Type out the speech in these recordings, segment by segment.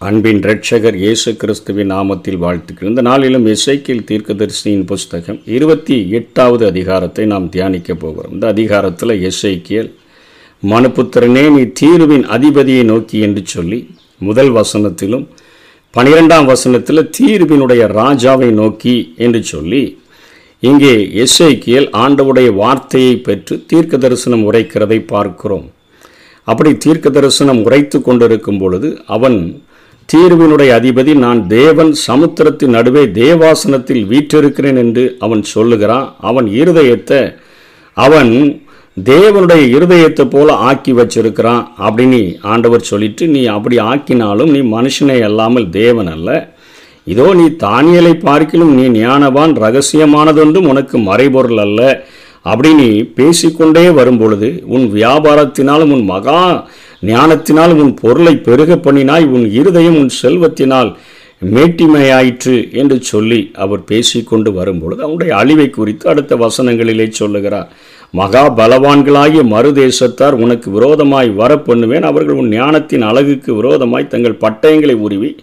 அன்பின் இரட்சகர் இயேசு கிறிஸ்துவின் நாமத்தில் வாழ்த்துக்கள். இந்த நாளிலும் இசைக்கில் தீர்க்கதரிசியின் புஸ்தகம் இருபத்தி எட்டாவது அதிகாரத்தை நாம் தியானிக்க போகிறோம். இந்த அதிகாரத்தில் இசைக்கியல் மனுப்புத்திரனே நீ தீர்வின் அதிபதியை நோக்கி என்று சொல்லி முதல் வசனத்திலும் பனிரெண்டாம் வசனத்தில் தீர்வினுடைய ராஜாவை நோக்கி என்று சொல்லி இங்கே எஸ்ஐக்கியல் ஆண்டவுடைய வார்த்தையை பெற்று தீர்க்க தரிசனம் உரைக்கிறதை பார்க்கிறோம். அப்படி தீர்க்க தரிசனம் உரைத்து கொண்டிருக்கும் பொழுது அவன் தீர்வினுடைய அதிபதி நான் தேவன் சமுத்திரத்தின் நடுவே தேவாசனத்தில் வீற்றிருக்கிறேன் என்று அவன் சொல்லுகிறான். அவன் இருதயத்தை அவன் தேவனுடைய இருதயத்தை போல ஆக்கி வச்சிருக்கிறான் அப்படின்னு ஆண்டவர் சொல்லிட்டு நீ அப்படி ஆக்கினாலும் நீ மனுஷனை அல்லாமல் தேவன் அல்ல. இதோ நீ தானியலை பார்க்கிலும் நீ ஞானவான் ரகசியமானதொன்றும் உனக்கு மறைபொருள் அல்ல. அப்படி நீ பேசிக்கொண்டே வரும்பொழுது உன் வியாபாரத்தினாலும் உன் மகா ஞானத்தினால் உன் பொருளை பெருக பண்ணினாய் உன் இருதயம் உன் செல்வத்தினால் மேட்டிமையாயிற்று என்று சொல்லி அவர் பேசிக்கொண்டு வரும்பொழுது அவனுடைய அழிவை குறித்து அடுத்த வசனங்களிலே சொல்லுகிறார். மகா பலவான்களாகிய மறுதேசத்தார் உனக்கு விரோதமாய் வர பண்ணுவேன் அவர்கள் உன் ஞானத்தின் அழகுக்கு விரோதமாய் தங்கள் பட்டயங்களை உருவி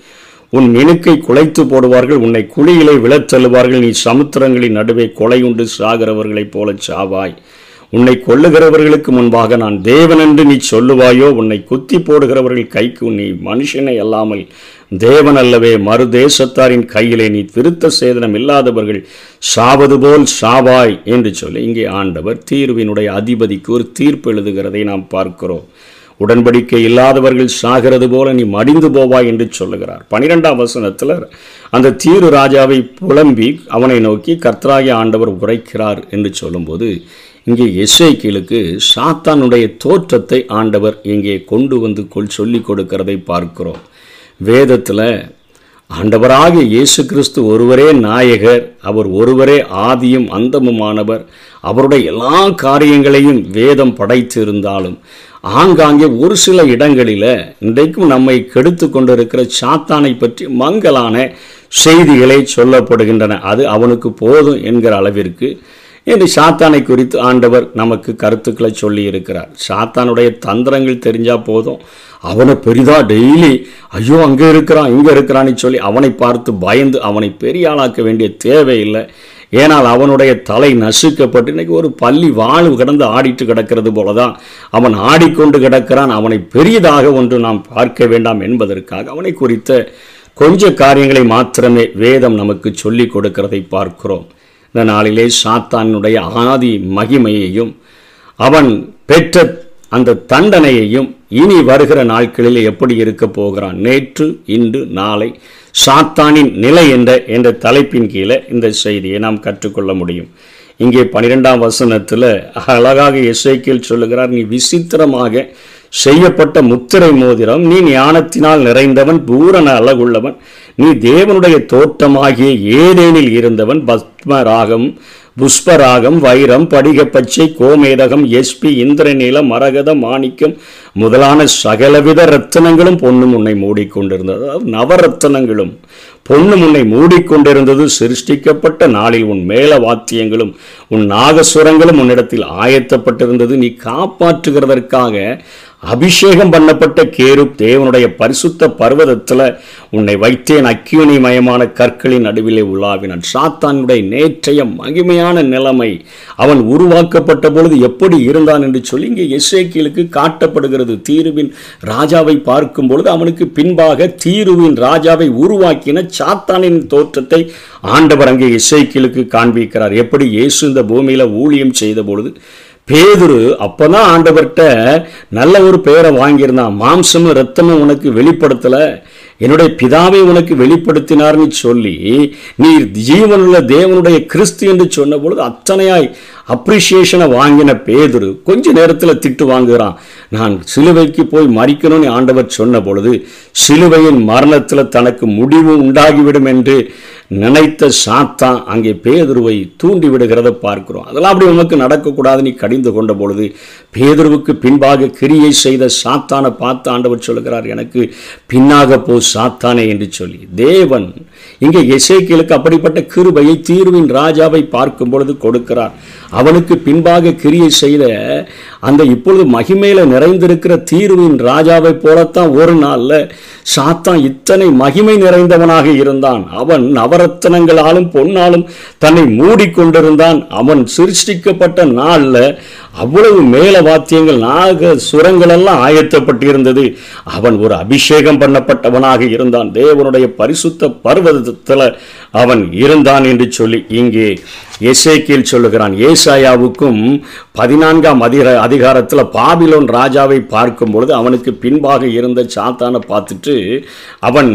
உன் மினுக்கை குலைத்து போடுவார்கள். உன்னை குழியிலே விழத் தள்ளுவார்கள் நீ சமுத்திரங்களின் நடுவே கொலையுண்டு சாகிறவர்களைப் போல சாவாய். உன்னை கொல்லுகிறவர்களுக்கு முன்பாக நான் தேவன் என்று நீ சொல்லுவாயோ உன்னை குத்தி போடுகிறவர்கள் கைக்கு நீ மனுஷனை அல்லாமல் தேவன் அல்லவே. மறுதேசத்தாரின் கையிலே நீ திருத்த சேதனம் இல்லாதவர்கள் சாவது போல் சாவாய் என்று சொல்லி இங்கே ஆண்டவர் தீர்வினுடைய அதிபதிக்கு ஒரு தீர்ப்பு எழுதுகிறதை நாம் பார்க்கிறோம். உடன்படிக்கை இல்லாதவர்கள் சாகிறது போல நீ மடிந்து போவாய் என்று சொல்லுகிறார். பனிரெண்டாம் வசனத்தில் அந்த தீரு ராஜாவை புலம்பி அவனை நோக்கி கர்த்தராகிய ஆண்டவர் உரைக்கிறார் என்று சொல்லும்போது இங்கே எஸ்ஐக்கியலுக்கு சாத்தானுடைய தோற்றத்தை ஆண்டவர் இங்கே கொண்டு வந்து கொள் சொல்லி கொடுக்கிறதை பார்க்கிறோம். வேதத்தில் ஆண்டவராகிய இயேசு கிறிஸ்து ஒருவரே நாயகர் அவர் ஒருவரே ஆதியும் அந்தமுமானவர் அவருடைய எல்லா காரியங்களையும் வேதம் படைத்து இருந்தாலும் ஆங்காங்கே ஒரு சில இடங்களில் இன்றைக்கும் நம்மை கெடுத்து கொண்டிருக்கிற சாத்தானை பற்றி மங்கலான செய்திகளை சொல்லப்படுகின்றன. அது அவனுக்கு போதும் என்கிற அளவிற்கு என்று சாத்தானை குறித்து ஆண்டவர் நமக்கு கருத்துக்களை சொல்லி இருக்கிறார் சாத்தானுடைய தந்திரங்கள் தெரிஞ்சால் போதும். அவனை பெரிதா டெய்லி ஐயோ அங்கே இருக்கிறான் இங்கே இருக்கிறான்னு சொல்லி அவனை பார்த்து பயந்து அவனை பெரிய ஆளாக்க வேண்டிய தேவையில்லை ஏனால் அவனுடைய தலை நசுக்கப்பட்டு இன்றைக்கி ஒரு பள்ளி வாழ்வு கிடந்து ஆடிட்டு கிடக்கிறது போல தான் அவன் ஆடிக்கொண்டு கிடக்கிறான். அவனை பெரியதாக ஒன்று நாம் பார்க்க வேண்டாம் என்பதற்காக அவனை குறித்த கொஞ்ச காரியங்களை மாத்திரமே வேதம் நமக்கு சொல்லிக் கொடுக்கிறதை பார்க்கிறோம். இந்த நாளிலே சாத்தானுடைய ஆதி மகிமையையும் அவன் பெற்ற அந்த தண்டனையையும் இனி வருகிற நாட்களில் எப்படி இருக்க போகிறான்? நேற்று இன்று நாளை சாத்தானின் நிலை என்ற என்ற தலைப்பின் கீழே இந்த செய்தியை நாம் கற்றுக்கொள்ள முடியும். இங்கே பனிரெண்டாம் வசனத்தில் அழகாக இசைக்கில் சொல்லுகிறார் நீ விசித்திரமாக செய்யப்பட்ட முத்திரை மோதிரம் நீ ஞானத்தினால் நிறைந்தவன் பூரண அழகுள்ளவன் நீ தேவனுடைய தோட்டமாகிய ஏதேனில் இருந்தவன் பத்மராகம் புஷ்பராகம் வைரம் படிக பச்சை கோமேதகம் எஸ்பி இந்திரநீலம் மரகத மாணிக்கம் முதலான சகலவித ரத்தனங்களும் பொண்ணு முன்னை மூடிக்கொண்டிருந்தது. நவரத்தனங்களும் பொண்ணு முன்னை மூடிக்கொண்டிருந்தது. சிருஷ்டிக்கப்பட்ட நாளில் உன் மேல வாத்தியங்களும் உன் நாகசுரங்களும் உன்னிடத்தில் ஆயத்தப்பட்டிருந்தது. நீ காப்பாற்றுகிறதற்காக அபிஷேகம் பண்ணப்பட்ட கேருப் தேவனுடைய பரிசுத்த பர்வதத்தில் உன்னை வைத்தேன். அக்கியுனி மயமான கற்களின் நடுவிலே உலாவினான். சாத்தானுடைய நேற்றைய மகிமையான நிலைமை அவன் உருவாக்கப்பட்ட பொழுது எப்படி இருந்தான் என்று சொல்லி இங்கே எஸ்ஏக்கியலுக்கு காட்டப்படுகிறது. தீருவின் ராஜாவை பார்க்கும் பொழுது அவனுக்கு பின்பாக தீருவின் ராஜாவை உருவாக்கின சாத்தானின் தோற்றத்தை ஆண்டவர் அங்கே இசைக்கிலுக்கு காண்பிக்கிறார். எப்படி இயேசு இந்த பூமியில் ஊழியம் செய்த பொழுது பேதுரு அப்போதான் ஆண்டவர்கிட்ட நல்ல ஒரு பெயரை வாங்கியிருந்தான். மாம்சமும் ரத்தமும் உனக்கு வெளிப்படுத்தலை. என்னுடைய பிதாவை உனக்கு வெளிப்படுத்தினார்னு சொல்லி நீ ஜீவனுள்ள தேவனுடைய கிறிஸ்து என்று சொன்ன பொழுது அத்தனையாய் அப்ரிசியேஷனை வாங்கின பேதுரு கொஞ்ச நேரத்தில் திட்டு வாங்குகிறான். நான் சிலுவைக்கு போய் மறிக்கணும்னு ஆண்டவர் சொன்ன பொழுது சிலுவையின் மரணத்தில் தனக்கு முடிவு உண்டாகிவிடும் என்று நினைத்த சாத்தான் அங்கே பேதுருவை தூண்டி விடுகிறத பார்க்கிறோம். அதெல்லாம் அப்படி உனக்கு நடக்கக்கூடாது நீ கடிந்து கொண்ட பொழுது பேதுருவுக்கு பின்பாக கிரியை செய்த சாத்தானை பார்த்து ஆண்டவர் சொல்கிறார் எனக்கு பின்னாக போ சாத்தானே என்று சொல்லி. தேவன் இங்கே எசேக்கியலுக்கு அப்படிப்பட்ட கிருபையை தீர்வின் ராஜாவை பார்க்கும் பொழுது கொடுக்கிறார். அவனுக்கு பின்பாக கிரியை செய்த அந்த இப்பொழுது மகிமையில நிறைந்திருக்கிற தீர்வின் ராஜாவை போலத்தான் ஒரு நாள்ல சாத்தான் இத்தனை மகிமை நிறைந்தவனாக இருந்தான். அவன் நவரத்தனங்களாலும் பொன்னாலும் தன்னை மூடிக்கொண்டிருந்தான். அவன் சிருஷ்டிக்கப்பட்ட நாள்ல அவ்வளவு மேல வாத்தியங்கள் நாக சுரங்கள் எல்லாம் ஆயத்தப்பட்டிருந்தது. அவன் ஒரு அபிஷேகம் பண்ணப்பட்டவனாக இருந்தான். தேவனுடைய பரிசுத்த பர்வதத்தில் அவன் இருந்தான் என்று சொல்லி இங்கே எசேக்கியல் சொல்லுகிறான் ஏசாயாவுக்கும் பதினான்காம் அதிக அதிகாரத்தில் பாபிலோன் ராஜாவை பார்க்கும் பொழுது அவனுக்கு பின்பாக இருந்த சாத்தானை பார்த்துட்டு அவன்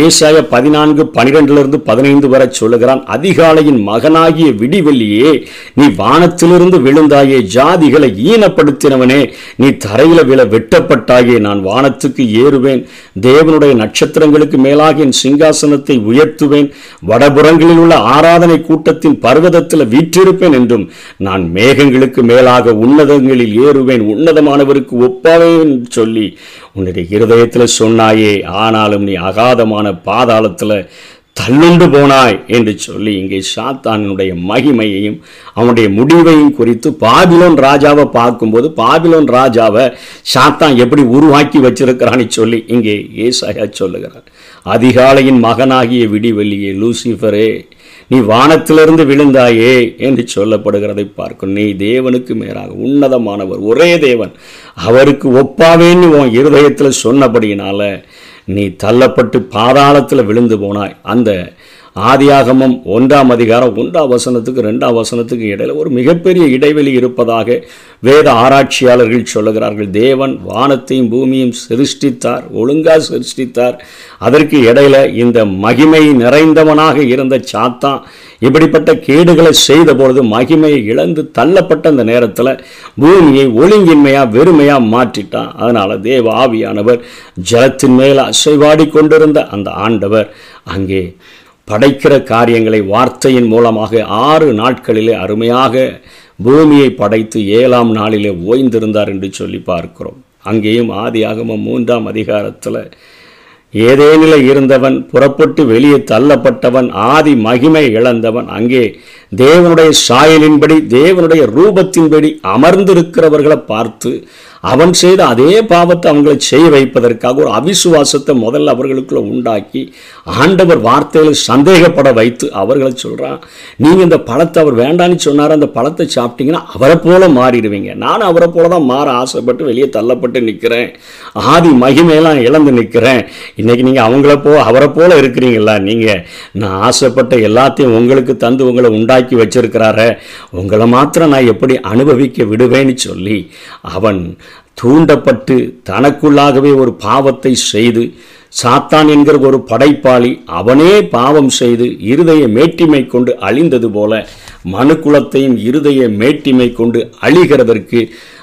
ஏசாய பதினான்கு பனிரெண்டிலிருந்து பதினைந்து வரை சொல்லுகிறான் அதிகாலையின் மகனாகிய விடிவெள்ளியே நீ வானத்திலிருந்து விழுந்தாயே ஜாதிகளை ஈனப்படுத்தினவனே நீ தரையில் விழ வெட்டப்பட்டாயே நான் வானத்துக்கு ஏறுவேன் தேவனுடைய நட்சத்திரங்களுக்கு மேலாக என் சிங்காசனத்தை உயர்த்துவேன் வடபுறங்களில் உள்ள ஆராதனை கூட்டத்தின் பருவ பர்வதத்தில் வீற்றிருப்பேன் என்றும் நான் மேகங்களுக்கு மேலாக உன்னதங்களில் ஏறுவேன் உன்னதமானவருக்கு ஒப்பாவேன் சொல்லி உன்னுடைய இருதயத்தில் சொன்னாயே ஆனாலும் நீ அகாதமான பாதாளத்தில் தள்ளுண்டு போனாய் என்று சொல்லி இங்கே சாத்தானுடைய மகிமையையும் அவனுடைய முடிவையும் குறித்து பாபிலோன் ராஜாவை பார்க்கும்போது பாபிலோன் ராஜாவை சாத்தான் எப்படி உருவாக்கி வச்சிருக்கிறான்னு சொல்லி இங்கே ஏசாயா சொல்லுகிறார். அதிகாலையின் மகனாகிய விடிவெளியே லூசிஃபரே நீ வானத்திலிருந்து விழுந்தாயே என்று சொல்லப்படுகிறதை பார்க்கும். நீ தேவனுக்கு மேலாக உன்னதமானவர் ஒரே தேவன். அவருக்கு ஒப்பாவேன்னு உன் இருதயத்தில் சொன்னபடியினால நீ தள்ளப்பட்டு பாதாளத்தில் விழுந்து போனாய். அந்த ஆதியாகமம் ஒன்றாம் அதிகாரம் ஒன்றாம் வசனத்துக்கு ரெண்டாம் வசனத்துக்கு இடையில ஒரு மிகப்பெரிய இடைவெளி இருப்பதாக வேத ஆராய்ச்சியாளர்கள் சொல்லுகிறார்கள் தேவன் வானத்தையும் பூமியும் சிருஷ்டித்தார் ஒழுங்காக சிருஷ்டித்தார். அதற்கு இடையில இந்த மகிமை நிறைந்தவனாக இருந்த சாத்தான் இப்படிப்பட்ட கேடுகளை செய்த பொழுது மகிமையை இழந்து தள்ளப்பட்ட அந்த நேரத்தில் பூமியை ஒழுங்கின்மையாக வெறுமையாக மாற்றிட்டான். அதனால் தேவ ஆவியானவர் ஜலத்தின் மேல் அசைவாடி கொண்டிருந்த அந்த ஆண்டவர் அங்கே படைக்கிற காரியங்களை வார்த்தையின் மூலமாக ஆறு நாட்களிலே அருமையாக பூமியை படைத்து ஏழாம் நாளிலே ஓய்ந்திருந்தார் என்று சொல்லி பார்க்கிறோம். அங்கேயும் ஆதி ஆகமம் மூன்றாம் அதிகாரத்தில் ஏதேனில இருந்தவன் புறப்பட்டு வெளியே தள்ளப்பட்டவன் ஆதி மகிமை இழந்தவன் அங்கே தேவனுடைய சாயலின்படி தேவனுடைய ரூபத்தின்படி அமர்ந்திருக்கிறவர்களை பார்த்து அவன் செய்த அதே பாவத்தை அவங்களை செய்ய வைப்பதற்காக ஒரு அவிசுவாசத்தை முதல்ல அவர்களுக்குள்ள உண்டாக்கி ஆண்டவர் வார்த்தைகளை சந்தேகப்பட வைத்து அவர்களை சொல்கிறான் நீங்கள் இந்த பழத்தை அவர் வேண்டான்னு சொன்னார்? அந்த பழத்தை சாப்பிட்டீங்கன்னா அவரை போல மாறிடுவீங்க. நான் அவரை போல தான் மாற ஆசைப்பட்டு வெளியே தள்ளப்பட்டு நிற்கிறேன் ஆதி மகிமையெல்லாம் இழந்து நிற்கிறேன் இன்றைக்கி நீங்கள் அவங்கள போ அவரை போல இருக்கிறீங்களா நீங்கள் நான் ஆசைப்பட்ட எல்லாத்தையும் உங்களுக்கு தந்து உங்களை உண்டாக்கி வச்சிருக்கிறார. உங்களை மாத்திரம் நான் எப்படி அனுபவிக்க விடுவேன்னு சொல்லி அவன் தூண்டப்பட்டு தனக்குள்ளாகவே ஒரு பாவத்தை செய்து சாத்தான் என்கிற ஒரு படைப்பாளி அவனே பாவம் செய்து இருதய மேட்டிமை கொண்டு அழிந்தது போல மனுக்குலத்தையும் இருதய மேட்டிமை கொண்டு அழிகிறதற்கு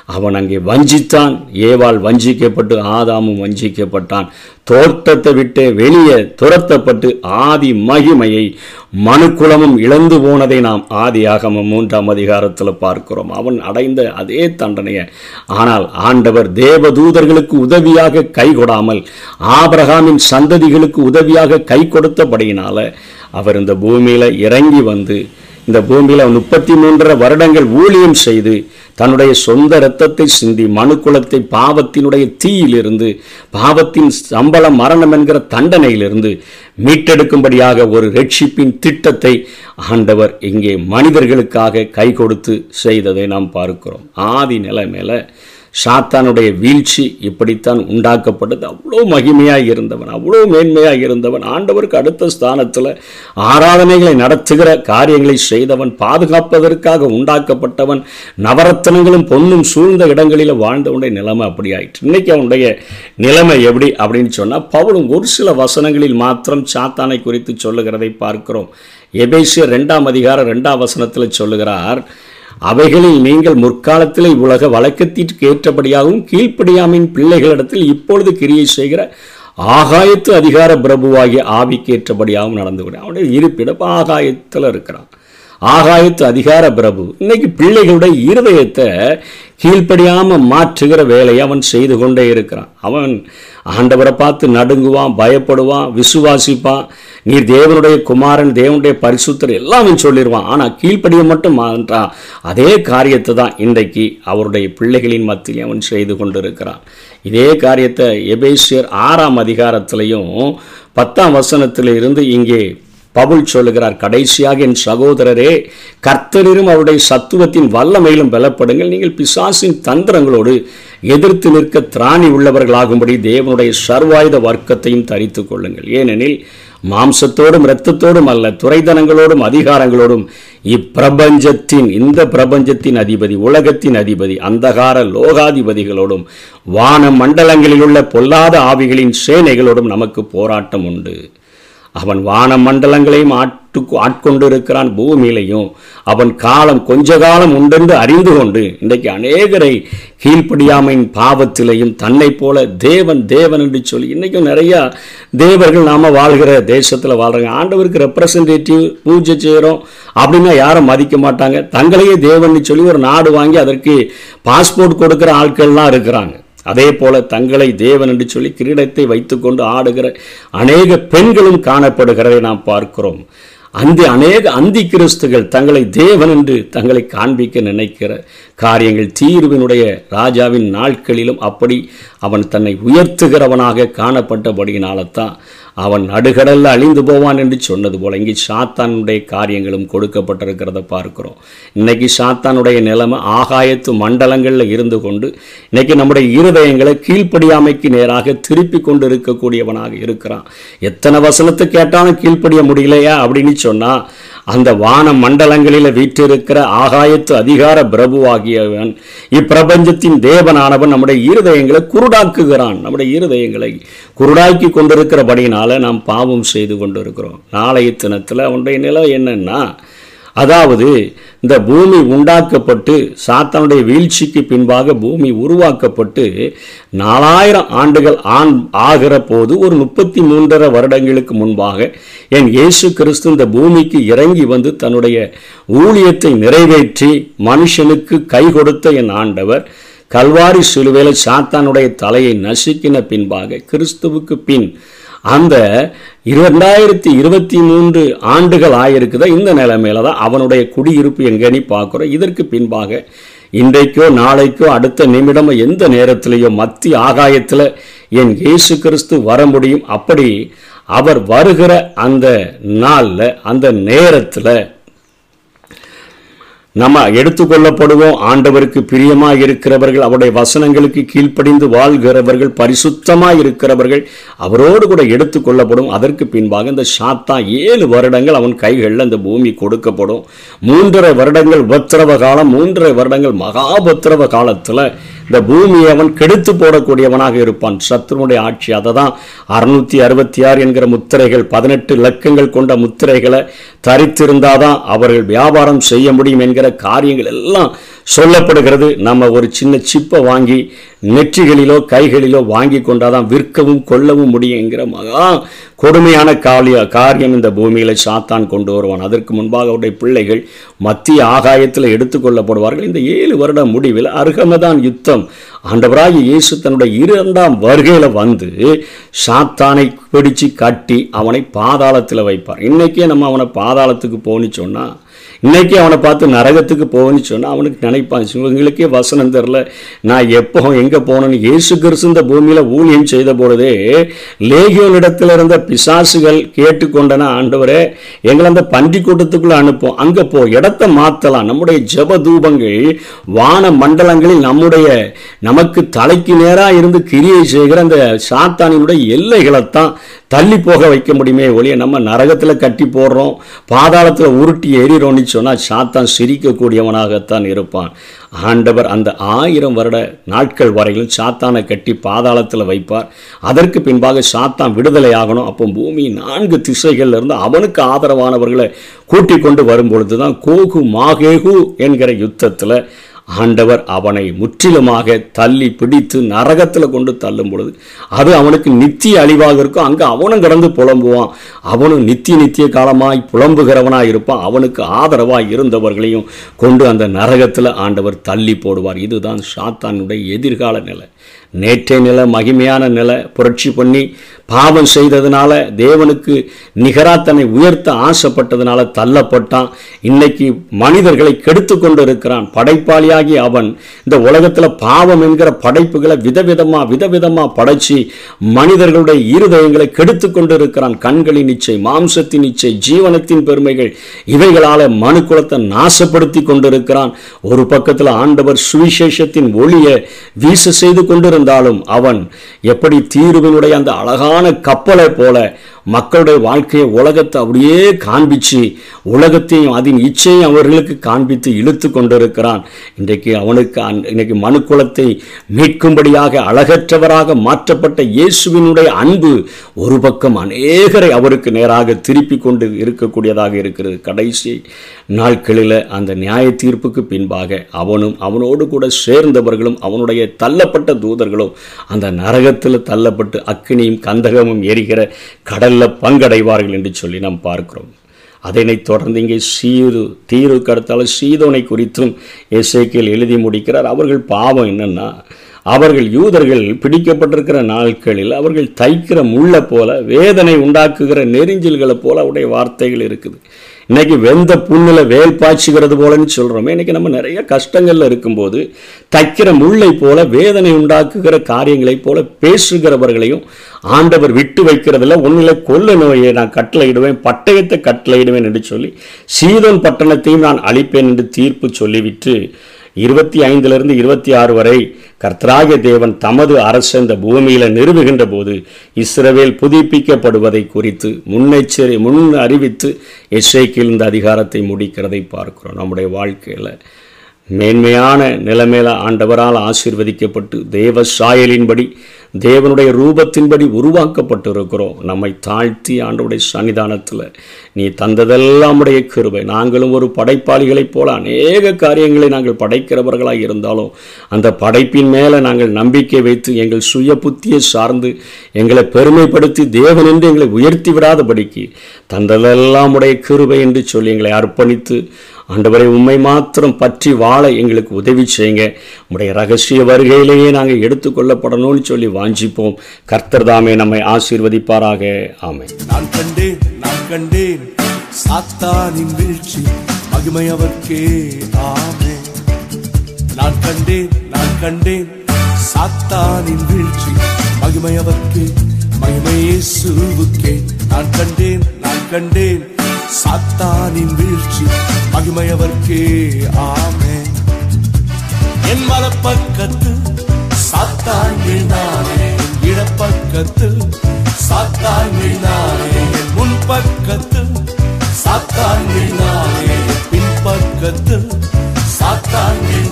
அவன் அங்கே வஞ்சித்தான். ஏவால் வஞ்சிக்கப்பட்டு ஆதாமும் வஞ்சிக்கப்பட்டான். தோட்டத்தை விட்டு வெளியே துரத்தப்பட்டு ஆதி மகிமையை மனுக்குலமும் இழந்து போனதை நாம் ஆதி ஆகமம் மூன்றாம் அதிகாரத்தில் பார்க்கிறோம். அவன் அடைந்த அதே தண்டனையை. ஆனால் ஆண்டவர் தேவதூதர்களுக்கு உதவியாக கை கொடாமல் ஆபிரகாமின் சந்ததிகளுக்கு உதவியாக கை கொடுத்தபடியினால அவர் இந்த பூமியில இறங்கி வந்து இந்த பூமியில முப்பத்தி மூன்றரை வருடங்கள் ஊழியம் செய்து தன்னுடைய சொந்த இரத்தத்தை சிந்தி மனுக்குலத்தை பாவத்தினுடைய தீயிலிருந்து பாவத்தின் சம்பள மரணம் என்கிற தண்டனையிலிருந்து மீட்டெடுக்கும்படியாக ஒரு ரட்சிப்பின் திட்டத்தை ஆண்டவர் இங்கே மனிதர்களுக்காக கை கொடுத்து செய்ததை நாம் பார்க்கிறோம். ஆதி நிலைமையில சாத்தானுடைய வீழ்ச்சி இப்படித்தான் உண்டாக்கப்பட்டது. அவ்வளோ மகிமையாக இருந்தவன் அவ்வளோ மேன்மையாக இருந்தவன் ஆண்டவருக்கு அடுத்த ஸ்தானத்தில் ஆராதனைகளை நடத்துகிற காரியங்களை செய்தவன் பாதுகாப்பதற்காக உண்டாக்கப்பட்டவன் நவரத்தனங்களும் பொன்னும் சூழ்ந்த இடங்களில் வாழ்ந்தவனுடைய நிலைமை அப்படி ஆயிட்டு இன்னைக்கு அவனுடைய நிலைமை எப்படி அப்படின்னு சொன்னால் பவுலும் ஒரு சில வசனங்களில் மாத்திரம் சாத்தானை குறித்து சொல்லுகிறதை பார்க்கிறோம். எபேசிய ரெண்டாம் அதிகாரம் ரெண்டாம் வசனத்தில் சொல்லுகிறார் அவைகளில் நீங்கள் முற்காலத்தில் இவ்வுலக வழக்கத்திற்கு ஏற்றபடியாகவும் கீழ்ப்படியாமின் பிள்ளைகளிடத்தில் இப்பொழுது கிரியை செய்கிற ஆகாயத்து அதிகார பிரபுவாகிய ஆவிக்கு ஏற்றபடியாகவும் நடந்து கொண்டு அவனுடைய இருப்பிடம் ஆகாயத்தில் இருக்கிறான். ஆகாயத்து அதிகார பிரபு. இன்னைக்கு பிள்ளைகளுடைய இருதயத்தை கீழ்ப்படியாமல் மாற்றுகிற வேலையை அவன் செய்து கொண்டே இருக்கிறான். அவன் ஆண்டவரை பார்த்து நடுங்குவான் பயப்படுவான் விசுவாசிப்பான். நீர் தேவனுடைய குமாரன் தேவனுடைய பரிசுத்தர் எல்லாம் அவன் சொல்லிடுவான் ஆனால் கீழ்ப்படிய மட்டும் மாறான் அதே காரியத்தை தான் இன்றைக்கு அவருடைய பிள்ளைகளின் மத்தியில் அவன் செய்து கொண்டிருக்கிறான். இதே காரியத்தை எபேசியர் ஆறாம் அதிகாரத்திலையும் பத்தாம் வசனத்தில் இருந்து இங்கே பவுல் சொல்லுகிறார் கடைசியாக என் சகோதரரே கர்த்தரிலும் அவருடைய சத்துவத்தின் வல்லமையிலும் பலப்படுங்கள். நீங்கள் பிசாசின் தந்திரங்களோடு எதிர்த்து நிற்க திராணி உள்ளவர்களாகும்படி தேவனுடைய சர்வாயுத வர்க்கத்தையும் தரித்து கொள்ளுங்கள். ஏனெனில் மாம்சத்தோடும் இரத்தத்தோடும் அல்ல துறைதனங்களோடும் அதிகாரங்களோடும் இப்பிரபஞ்சத்தின் இந்த பிரபஞ்சத்தின் அதிபதி உலகத்தின் அதிபதி அந்தகார லோகாதிபதிகளோடும் வான மண்டலங்களில் உள்ள பொல்லாத ஆவிகளின் சேனைகளோடும் நமக்கு போராட்டம் உண்டு. அவன் வான மண்டலங்களையும் ஆட்டு ஆட்கொண்டிருக்கிறான் பூமியிலையும். அவன் காலம் கொஞ்ச காலம் உண்டென்று அறிந்து கொண்டு இன்றைக்கு அநேகரை கீழ்ப்படியாமையின் பாவத்திலையும் தன்னை போல தேவன் தேவன் என்று சொல்லி இன்றைக்கும் நிறையா தேவர்கள் நாம் வாழ்கிற தேசத்தில் வாழ்கிறாங்க ஆண்டவருக்கு ரெப்ரசன்டேட்டிவ் பூஜை செய்கிறோம் அப்படின்னா யாரும் மதிக்க மாட்டாங்க. தங்களையே தேவன் சொல்லி ஒரு நாடு வாங்கி அதற்கு பாஸ்போர்ட் கொடுக்குற ஆட்கள்லாம் இருக்கிறாங்க. அதே போல தங்களை தேவன் என்று சொல்லி கிரீடத்தை வைத்துக்கொண்டு ஆடுகிற அநேக பெண்களும் காணப்படுகிறதை நாம் பார்க்கிறோம். அந்த அநேக அந்தி கிறிஸ்துகள் தங்களை தேவன் என்று தங்களை காண்பிக்க நினைக்கிற காரியங்கள் தீர்வினுடைய ராஜாவின் நாட்களிலும் அப்படி அவன் தன்னை உயர்த்துகிறவனாக காணப்பட்டபடியினால்தான் அவன் நடுகடலில் அழிந்து போவான் என்று சொன்னது போல இங்கே சாத்தானுடைய காரியங்களும் கொடுக்கப்பட்டிருக்கிறத பார்க்கிறோம். இன்னைக்கு சாத்தானுடைய நிலைமை ஆகாயத்து மண்டலங்களில் இருந்து கொண்டு இன்னைக்கு நம்முடைய இருதயங்களை கீழ்ப்படியாமைக்கு நேராக திருப்பி கொண்டு இருக்கக்கூடியவனாக இருக்கிறான். எத்தனை வசனத்தை கேட்டாலும் கீழ்ப்படிய முடியலையா அப்படின்னு சொன்னால் அந்த வான மண்டலங்களில் வீற்றிருக்கிற ஆகாயத்து அதிகார பிரபுவாகியவன் இப்பிரபஞ்சத்தின் தேவனானவன் நம்முடைய இருதயங்களை குருடாக்குகிறான். நம்முடைய இருதயங்களை குருடாக்கி கொண்டிருக்கிறபடினால நாம் பாவம் செய்து கொண்டிருக்கிறோம். நாளைய தினத்தில் அவனுடைய நிலை என்னன்னா அதாவது இந்த பூமி உண்டாக்கப்பட்டு சாத்தானுடைய வீழ்ச்சிக்கு பின்பாக பூமி உருவாக்கப்பட்டு நாலாயிரம் ஆண்டுகள் ஆண் ஆகிற போது ஒரு முப்பத்தி மூன்றரை வருடங்களுக்கு முன்பாக என் இயேசு கிறிஸ்து இந்த பூமிக்கு இறங்கி வந்து தன்னுடைய ஊழியத்தை நிறைவேற்றி மனுஷனுக்கு கை கொடுத்த என் ஆண்டவர் கல்வாரி சிலுவையில் சாத்தானுடைய தலையை நசுக்கின பின்பாக கிறிஸ்துவுக்கு பின் அந்த இரண்டாயிரத்தி இருபத்தி மூன்று ஆண்டுகள் ஆயிருக்குதா? இந்த நிலைமையில தான் அவனுடைய குடியிருப்பு எங்கன்னு பார்க்குறோம். இதற்கு பின்பாக இன்றைக்கோ நாளைக்கோ அடுத்த நிமிடமோ எந்த நேரத்திலேயோ மத்திய ஆகாயத்தில் என் இயேசு கிறிஸ்து வர முடியும். அப்படி அவர் வருகிற அந்த நாளில் அந்த நேரத்தில் நம்ம எடுத்துக்கொள்ளப்படுவோம். ஆண்டவருக்கு பிரியமாக இருக்கிறவர்கள் அவருடைய வசனங்களுக்கு கீழ்ப்படிந்து வாழ்கிறவர்கள் பரிசுத்தமாக இருக்கிறவர்கள் அவரோடு கூட எடுத்துக்கொள்ளப்படும். அதற்கு பின்பாக இந்த சாத்தா ஏழு வருடங்கள் அவன் கைகளில் அந்த பூமி கொடுக்கப்படும். மூன்றரை வருடங்கள் உபத்திரவ காலம் மூன்றரை வருடங்கள் மகாபத்திரவ காலத்தில் இந்த பூமியை அவன் கெடுத்து போடக்கூடியவனாக இருப்பான். சத்ருனுடைய ஆட்சி அதை தான் அறுநூற்றி அறுபத்தி ஆறு என்கிற முத்திரைகள் பதினெட்டு லக்கங்கள் கொண்ட முத்திரைகளை தரித்திருந்தாதான் அவர்கள் வியாபாரம் செய்ய முடியும் என்கிற காரியங்கள் எல்லாம் சொல்லப்படுகிறது. நம்ம ஒரு சின்ன சிப்பை வாங்கி நெற்றிகளிலோ கைகளிலோ வாங்கி கொண்டாதான் விற்கவும் கொள்ளவும் முடியுங்கிற மகா கொடுமையான காலிய காரியம் இந்த பூமியில் சாத்தான் கொண்டு வருவான். அதற்கு முன்பாக அவருடைய பிள்ளைகள் மத்திய ஆகாயத்தில் எடுத்துக்கொள்ளப்படுவார்கள் இந்த ஏழு வருட முடிவில் அருகமதான் யுத்தம். ஆண்டவராகிய இயேசு தன்னுடைய இரண்டாம் வருகையில் வந்து சாத்தானை பிடிச்சு கட்டி அவனை பாதாளத்தில் வைப்பார். இன்றைக்கே நம்ம அவனை பாதாளத்துக்கு போன்னு சொன்னால் இன்னைக்கு அவனை பார்த்து நரகத்துக்கு போகணும்னு சொன்னால் அவனுக்கு நினைப்பான் இவங்களுக்கே வசனம் தெரில நான் எப்போ எங்கே போனேன்னு இயேசு கிறிஸ்து இந்த பூமியில் ஊழியம் செய்த பொழுதே லேகியோனிடத்தில் இருந்த பிசாசுகள் கேட்டுக்கொண்டன ஆண்டவரே எங்களை அந்த பன்றி கூட்டத்துக்குள்ளே அனுப்போம் அங்கே போ இடத்த மாற்றலாம் நம்முடைய ஜப தூபங்கள் வான மண்டலங்களில் நம்முடைய நமக்கு தலைக்கு நேராக இருந்து கிரியை செய்கிற அந்த சாத்தானினுடைய எல்லைகளைத்தான் தள்ளி போக வைக்க முடியுமே ஒழிய நம்ம நரகத்தில் கட்டி போடுறோம் பாதாளத்தில் உருட்டி எறிறோம்னு சொன்னால் சாத்தான் சிரிக்கக்கூடியவனாகத்தான் இருப்பான். ஆண்டவர் அந்த ஆயிரம் வருட நாட்கள் வரையிலும் சாத்தானை கட்டி பாதாளத்தில் வைப்பார். அதற்கு பின்பாக சாத்தான் விடுதலை ஆகணும். அப்போ பூமி நான்கு திசைகள்ல இருந்து அவனுக்கு ஆதரவானவர்களை கூட்டிக் கொண்டு வரும்பொழுது தான் கோகு மாகேகு என்கிற யுத்தத்தில் ஆண்டவர் அவனை முற்றிலுமாக தள்ளி பிடித்து நரகத்தில் கொண்டு தள்ளும் பொழுது அது அவனுக்கு நித்திய அழிவாக இருக்கும். அங்கே அவனும் கிடந்து புலம்புவான். அவனும் நித்திய நித்திய காலமாய் புலம்புகிறவனாக இருப்பான். அவனுக்கு ஆதரவாக இருந்தவர்களையும் கொண்டு அந்த நரகத்தில் ஆண்டவர் தள்ளி போடுவார். இதுதான் சாத்தானுடைய எதிர்கால நிலை. நேற்றைய நிலை மகிமையான நிலை புரட்சி பண்ணி பாவம் செய்ததுனால தேவனுக்கு நிகரா தன்னை உயர்த்த ஆசைப்பட்டதுனால தள்ளப்பட்டான். இன்னைக்கு மனிதர்களை கெடுத்து கொண்டு இருக்கிறான் படைப்பாளியாகி அவன் இந்த உலகத்தில் பாவம் என்கிற படைப்புகளை விதவிதமா விதவிதமா படைச்சி மனிதர்களுடைய இருதயங்களை கெடுத்து கொண்டு இருக்கிறான் கண்களின் இச்சை மாம்சத்தின் இச்சை ஜீவனத்தின் பெருமைகள் இவைகளால் மனு குலத்தை நாசப்படுத்தி கொண்டிருக்கிறான். ஒரு பக்கத்தில் ஆண்டவர் சுவிசேஷத்தின் ஒளியை வீச செய்து கொண்டு கொண்டிருந்தாலும் அவன் எப்படி தீருவினுடைய அந்த அழகான கப்பலை போல மக்களுடைய வாழ்க்கையை உலகத்தை அப்படியே காண்பிச்சு உலகத்தையும் அதன் இச்சையும் அவர்களுக்கு காண்பித்து இழுத்து கொண்டிருக்கிறான். இன்றைக்கு அவனுக்கு அன்- இன்னைக்கு மனுக்குலத்தை மீட்கும்படியாக அழகற்றவராக மாற்றப்பட்ட இயேசுவினுடைய அன்பு ஒரு பக்கம் அநேகரை அவருக்கு நேராக திருப்பி கொண்டு இருக்கக்கூடியதாக இருக்கிறது. கடைசி நாட்களில் அந்த நியாய தீர்ப்புக்கு பின்பாக அவனும் அவனோடு கூட சேர்ந்தவர்களும் அவனுடைய தள்ளப்பட்ட தூதர்களும் அந்த நரகத்தில் தள்ளப்பட்டு அக்கினியும் கந்தகமும் எரிகிற கடல் கடல்ல பங்கடைவார்கள் என்று சொல்லி நாம் பார்க்கிறோம். அதனைத் தொடர்ந்து இங்கே சீரு தீரு கருத்தால் சீதோனை குறித்தும் எசேக்கியேல் எழுதி முடிக்கிறார். அவர்கள் பாவம் என்னன்னா அவர்கள் யூதர்கள் பிடிக்கப்பட்டிருக்கிற நாட்களில் அவர்கள் தைக்கிற முள்ளை போல வேதனை உண்டாக்குகிற நெறிஞ்சில்களை போல அவருடைய வார்த்தைகள் இருக்குது. இன்னைக்கு வெந்த புண்ணில் வேல் பாய்ச்சிக்கிறது போலன்னு சொல்கிறோமே இன்னைக்கு நம்ம நிறைய கஷ்டங்கள்ல இருக்கும்போது தைக்கிற முள்ளை போல வேதனை உண்டாக்குகிற காரியங்களைப் போல பேசுகிறவர்களையும் ஆண்டவர் விட்டு வைக்கிறதில்ல. ஒன்றில் கொல்ல நோயை நான் கட்டளையிடுவேன் பட்டயத்தை கட்டளையிடுவேன் என்று சொல்லி சீதன் பட்டணத்தையும் நான் அழிப்பேன் என்று தீர்ப்பு சொல்லிவிட்டு இருபத்தி ஐந்திலிருந்து இருபத்தி ஆறு வரை கர்த்தராகிய தேவன் தமது அரசு இந்த பூமியில நிறுவுகின்ற போது இஸ்ரவேல் புதுப்பிக்கப்படுவதை குறித்து முன்னெச்சரி முன் அறிவித்து எஸ்ஐக்கில் இந்த அதிகாரத்தை முடிக்கிறதை பார்க்கிறோம். நம்முடைய வாழ்க்கையில் மேன்மையான நிலைமையில ஆண்டவரால் ஆசீர்வதிக்கப்பட்டு தேவ சாயலின்படி தேவனுடைய ரூபத்தின்படி உருவாக்கப்பட்டு இருக்கிறோம் நம்மை தாழ்த்தி ஆண்டவுடைய சன்னிதானத்தில். நீ தந்ததெல்லாம் உடைய கிருபை. நாங்களும் ஒரு படைப்பாளிகளைப் போல அநேக காரியங்களை நாங்கள் படைக்கிறவர்களாக இருந்தாலும் அந்த படைப்பின் மேலே நாங்கள் நம்பிக்கை வைத்து எங்கள் சுய புத்தியை சார்ந்து எங்களை பெருமைப்படுத்தி தேவன் என்று எங்களை உயர்த்தி விடாதபடிக்கு தந்ததெல்லாம் உடைய கிருபை என்று சொல்லி எங்களை அர்ப்பணித்து ஆண்டவரை உண்மை மாத்திரம் பற்றி வாழ எங்களுக்கு உதவி செய்யுங்க. உடைய ரகசிய வருகையிலேயே நாங்கள் எடுத்துக்கொள்ளப்படணும்னு சொல்லி வாஞ்சிப்போம். கர்த்தர் தாமே நம்மை ஆசீர்வதிப்பாராக. ஆமை நான் கண்டேன் நான் கண்டேன். சாத்தானின் வீழ்ச்சி மகிமை அவர்க்கே ஆமே நான் கண்டேன் நான் கண்டேன். சாத்தானின் வீழ்ச்சி மகிமை அவர்க்கே மகிமையே இயேசுவுக்கே. நான் கண்டேன் நான் கண்டேன். சாத்தானின் வீழ்ச்சி மகிமையவர்க்கே ஆமே என் மலப்பக்கத்து சாத்தான் வீழ்ந்தானே இடப்பக்கத்து சாத்தான் வீழ்ந்தானே என் முன்பக்கத்து சாத்தான் வீழ்ந்தானே பின்பக்கத்து சாத்தான் வீழ்ந்தானே.